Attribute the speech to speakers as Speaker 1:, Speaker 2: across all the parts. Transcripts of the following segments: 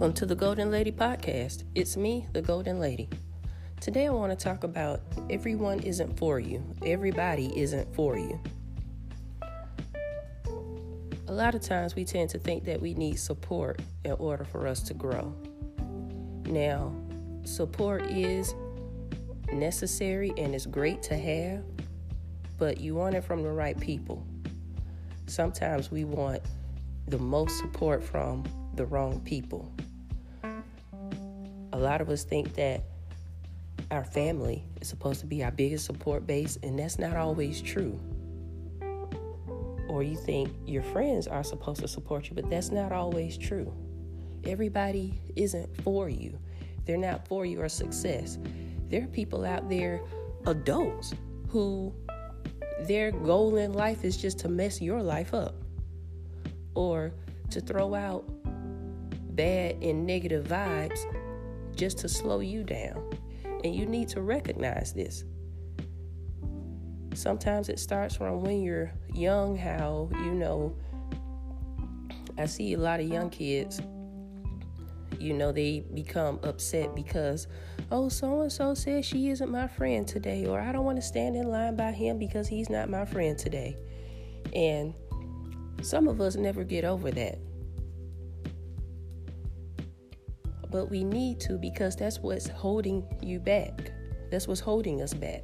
Speaker 1: Welcome to the Goalden Lady Podcast. It's me, the Goalden Lady. Today I want to talk about everyone isn't for you, everybody isn't for you. A lot of times we tend to think that we need support in order for us to grow. Now, support is necessary and it's great to have, but you want it from the right people. Sometimes we want the most support from the wrong people. A lot of us think that our family is supposed to be our biggest support base, and that's not always true. Or you think your friends are supposed to support you, but that's not always true. Everybody isn't for you, they're not for your success. There are people out there, adults, who their goal in life is just to mess your life up or to throw out bad and negative vibes just to slow you down. And you need to recognize this. Sometimes it starts from when you're young, how, you know, I see a lot of young kids, you know, they become upset because, oh, so and so says she isn't my friend today, or I don't want to stand in line by him because he's not my friend today. And some of us never get over that. But we need to because that's what's holding you back. That's what's holding us back.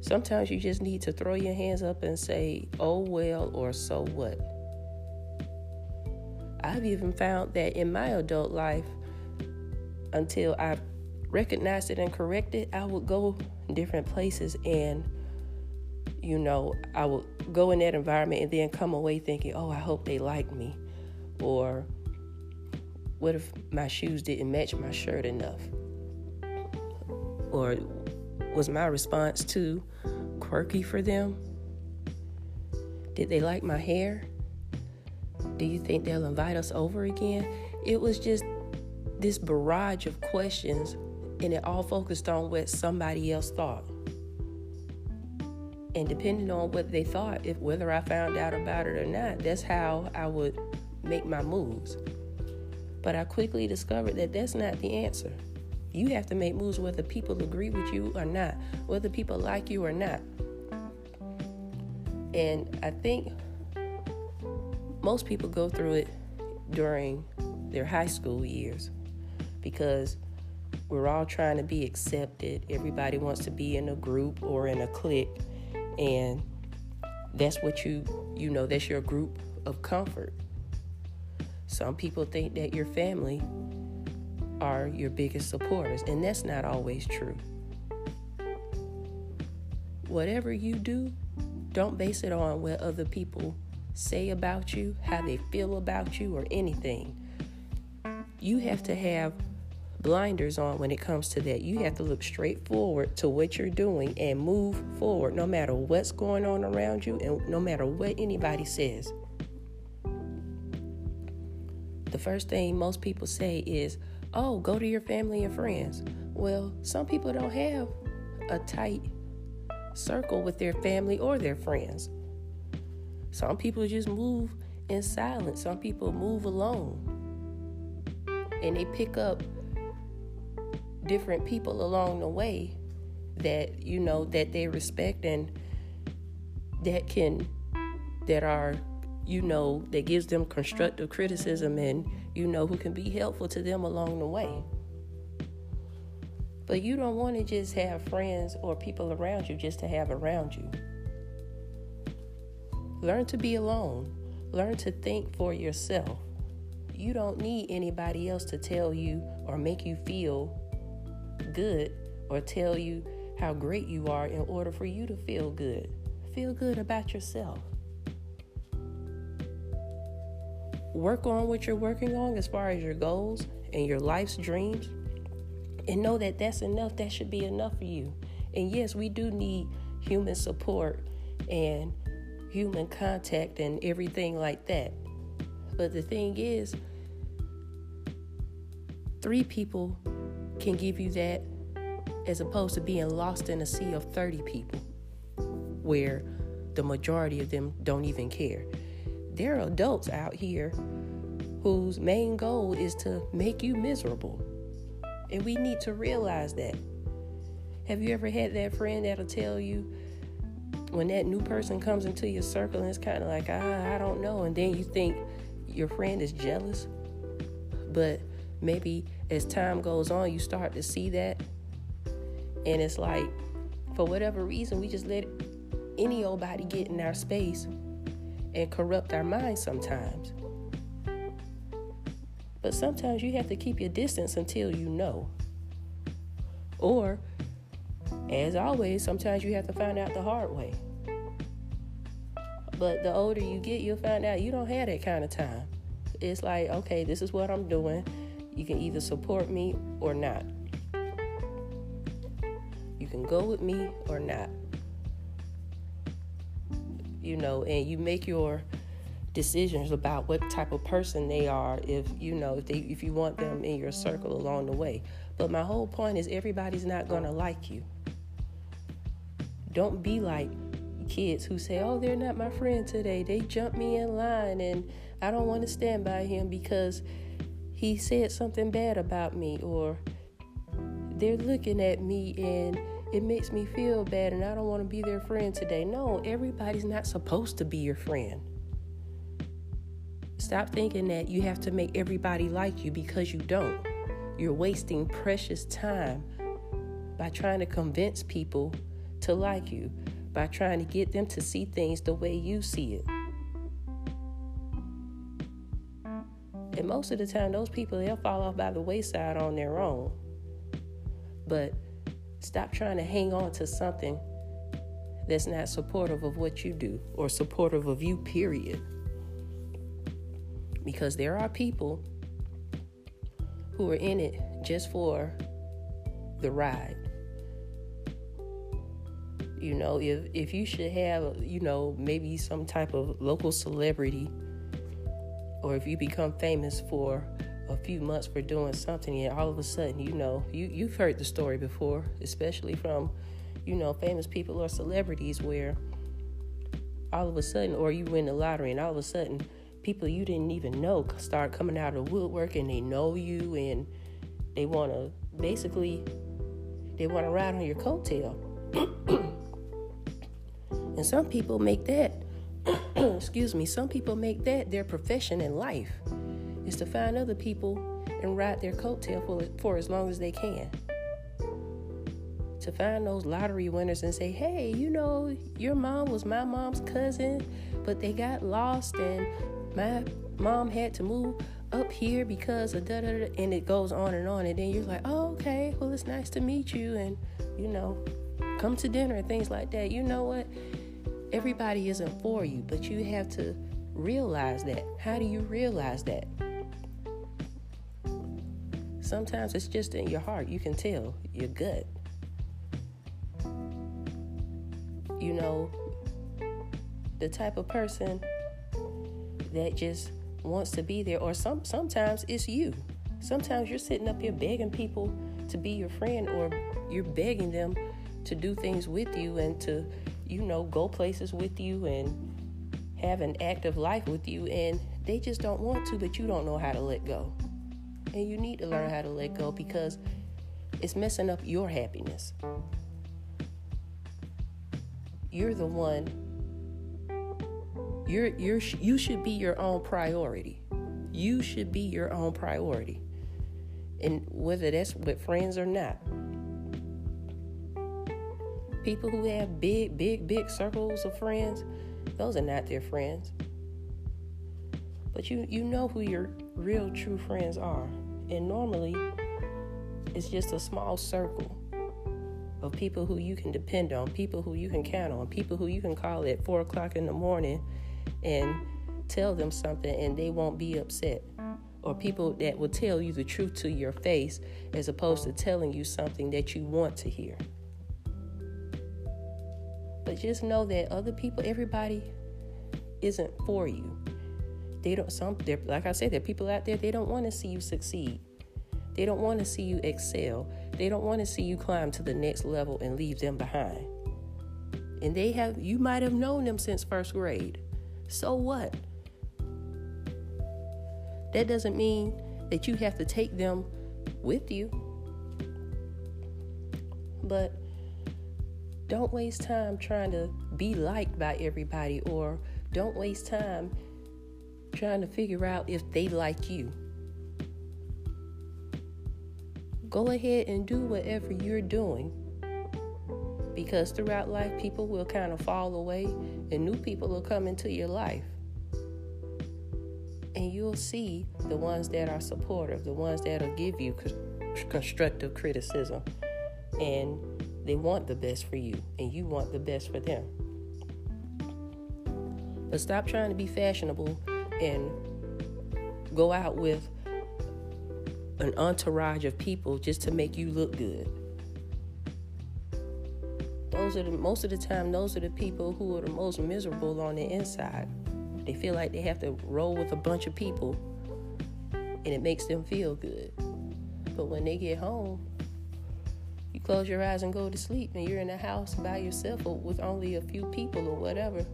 Speaker 1: Sometimes you just need to throw your hands up and say, oh well, or so what. I've even found that in my adult life, until I recognized it and corrected, I would go different places and, you know, I would go in that environment and then come away thinking, oh, I hope they like me. Or what if my shoes didn't match my shirt enough? Or was my response too quirky for them? Did they like my hair? Do you think they'll invite us over again? It was just this barrage of questions, and it all focused on what somebody else thought. And depending on what they thought, if whether I found out about it or not, that's how I would make my moves. But I quickly discovered that that's not the answer. You have to make moves whether people agree with you or not, whether people like you or not. And I think most people go through it during their high school years because we're all trying to be accepted. Everybody wants to be in a group or in a clique, and that's what you you know that's your group of comfort. Some people think that your family are your biggest supporters, and that's not always true. Whatever you do, don't base it on what other people say about you, how they feel about you, or anything. You have to have blinders on when it comes to that. You have to look straight forward to what you're doing and move forward no matter what's going on around you and no matter what anybody says the first thing most people say is, oh, go to your family and friends. Well, some people don't have a tight circle with their family or their friends. Some people just move in silence, some people move alone. And they pick up different people along the way that you know that they respect and that can that are you know, that gives them constructive criticism and, you know, who can be helpful to them along the way. But you don't want to just have friends or people around you just to have around you. Learn to be alone. Learn to think for yourself. You don't need anybody else to tell you or make you feel good or tell you how great you are in order for you to feel good. Feel good about yourself. Work on what you're working on as far as your goals and your life's dreams and know that that's enough that should be enough for you. And yes we do need human support and human contact and everything like that. But the thing is three people can give you that as opposed to being lost in a sea of 30 people where the majority of them don't even care there are adults out here whose main goal is to make you miserable. And we need to realize that. Have you ever had that friend that'll tell you when that new person comes into your circle and it's kind of like, ah, I don't know. And then you think your friend is jealous? But maybe as time goes on, you start to see that. And it's like, for whatever reason, we just let any old body get in our space and corrupt our minds sometimes. But sometimes you have to keep your distance until you know. Or, as always, sometimes you have to find out the hard way. But the older you get, you'll find out you don't have that kind of time. It's like, okay, this is what I'm doing. You can either support me or not. You can go with me or not. You know, and you make your decisions about what type of person they are if you know if they if you want them in your circle along the way. But my whole point is everybody's not going to like you. Don't be like kids who say, "Oh, they're not my friend today. They jumped me in line and I don't want to stand by him because he said something bad about me or they're looking at me and it makes me feel bad and I don't want to be their friend today. No, everybody's not supposed to be your friend. Stop thinking that you have to make everybody like you because you don't. You're wasting precious time by trying to convince people to like you, by trying to get them to see things the way you see it. And most of the time, those people, they'll fall off by the wayside on their own. But stop trying to hang on to something that's not supportive of what you do or supportive of you, period. Because there are people who are in it just for the ride. You know, if if you should have, you know, maybe some type of local celebrity or if you become famous for a few months for doing something and all of a sudden you know you you've heard the story before especially from you know famous people or celebrities where all of a sudden or you win the lottery and all of a sudden people you didn't even know start coming out of the woodwork and they know you and they want to basically they want to ride on your coattail. And some people make that excuse me, some people make that their profession in life is to find other people and ride their coattail for, for as long as they can. To find those lottery winners and say, hey, you know, your mom was my mom's cousin, but they got lost and my mom had to move up here because of da da da, and it goes on and on. And then you're like, oh, okay, well, it's nice to meet you, and you know, come to dinner and things like that. You know what? everybody isn't for you, but you have to realize that. How do you realize that? Sometimes it's just in your heart. You can tell your gut. You know, the type of person that just wants to be there, or some sometimes it's you. Sometimes you're sitting up here begging people to be your friend, or you're begging them to do things with you and to you know, go places with you and have an active life with you, and they just don't want to, but you don't know how to let go. And you need to learn how to let go because it's messing up your happiness. You're the one. You're you're you should be your own priority. You should be your own priority. And whether that's with friends or not people who have big, big, big circles of friends, those are not their friends. But you you know who your real true friends are. And normally it's just a small circle of people who you can depend on, people who you can count on, people who you can call at four o'clock in the morning and tell them something and they won't be upset. Or people that will tell you the truth to your face as opposed to telling you something that you want to hear. But just know that other people, everybody isn't for you. They don't some like I said, there are people out there they don't want to see you succeed. They don't want to see you excel. They don't want to see you climb to the next level and leave them behind. And they have you might have known them since first grade. So what? That doesn't mean that you have to take them with you. But don't waste time trying to be liked by everybody or don't waste time trying to figure out if they like you. Go ahead and do whatever you're doing because throughout life, people will kind of fall away and new people will come into your life. And you'll see the ones that are supportive, the ones that'll give you constructive criticism. And they want the best for you, and you want the best for them. But stop trying to be fashionable and go out with an entourage of people just to make you look good. Those are the most of the time those are the people who are the most miserable on the inside. They feel like they have to roll with a bunch of people and it makes them feel good. But when they get home, you close your eyes and go to sleep and you're in the house by yourself or with only a few people or whatever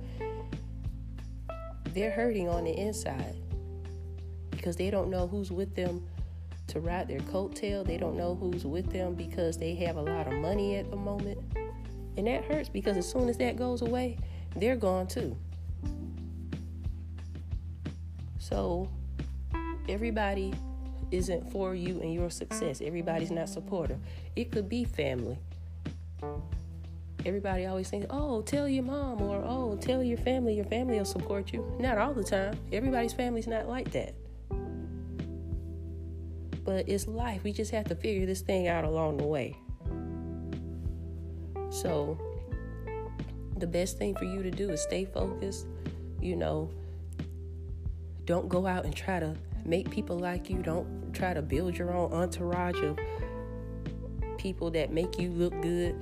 Speaker 1: they're hurting on the inside because they don't know who's with them to ride their coattail. They don't know who's with them because they have a lot of money at the moment. And that hurts because as soon as that goes away, they're gone too. So everybody isn't for you and your success. Everybody's not supportive. It could be family everybody always thinks, oh, tell your mom or oh, tell your family. Your family will support you. Not all the time. Everybody's family's not like that. But it's life. We just have to figure this thing out along the way. So, the best thing for you to do is stay focused. You know, don't go out and try to make people like you. Don't try to build your own entourage of people that make you look good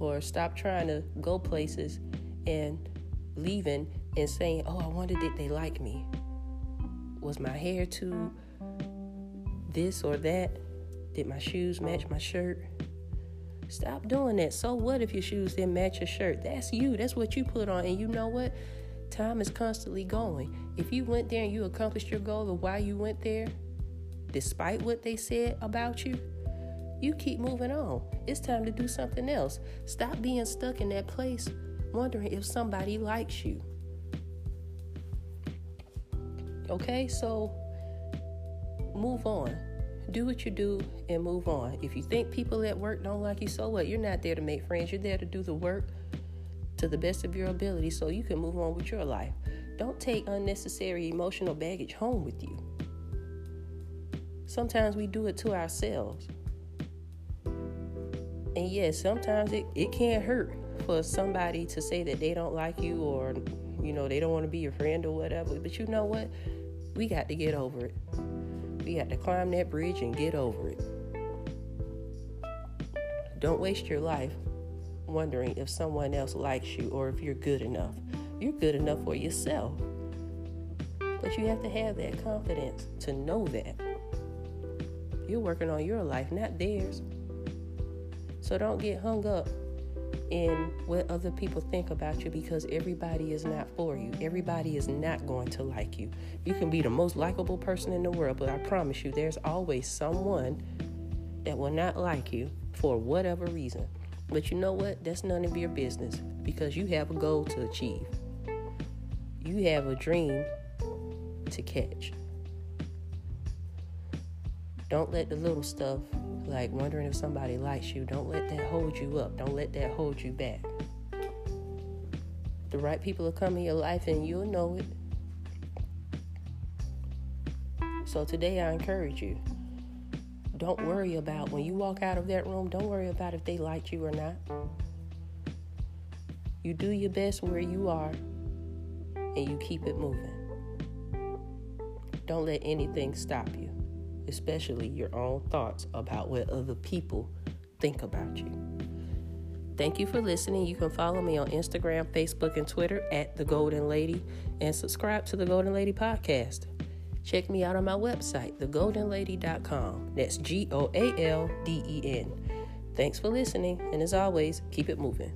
Speaker 1: or stop trying to go places and leaving and saying, Oh, I wonder did they like me? Was my hair too this or that? Did my shoes match my shirt? Stop doing that. So what if your shoes didn't match your shirt? That's you. That's what you put on. And you know what? Time is constantly going. If you went there and you accomplished your goal of why you went there, despite what they said about you, you keep moving on. It's time to do something else. Stop being stuck in that place wondering if somebody likes you. Okay, so move on. Do what you do and move on. If you think people at work don't like you, so what? You're not there to make friends. You're there to do the work to the best of your ability so you can move on with your life. Don't take unnecessary emotional baggage home with you. Sometimes we do it to ourselves. And yes, sometimes it, it can hurt for somebody to say that they don't like you or, you know, they don't want to be your friend or whatever. But you know what? We got to get over it. We got to climb that bridge and get over it. Don't waste your life wondering if someone else likes you or if you're good enough. You're good enough for yourself. But you have to have that confidence to know that. You're working on your life, not theirs. So don't get hung up in what other people think about you because everybody is not for you. Everybody is not going to like you. You can be the most likable person in the world, but I promise you, there's always someone that will not like you for whatever reason. But you know what? That's none of your business because you have a goal to achieve. You have a dream to catch. Don't let the little stuff like wondering if somebody likes you, don't let that hold you up. Don't let that hold you back. The right people will come in your life and you'll know it. So today I encourage you. Don't worry about when you walk out of that room, don't worry about if they like you or not. You do your best where you are and you keep it moving. Don't let anything stop you especially your own thoughts about what other people think about you. Thank you for listening. You can follow me on Instagram, Facebook, and Twitter at The Goalden Lady and subscribe to The Goalden Lady Podcast. Check me out on my website, thegoaldenlady.com. That's G O A L D E N. Thanks for listening, and as always, keep it moving.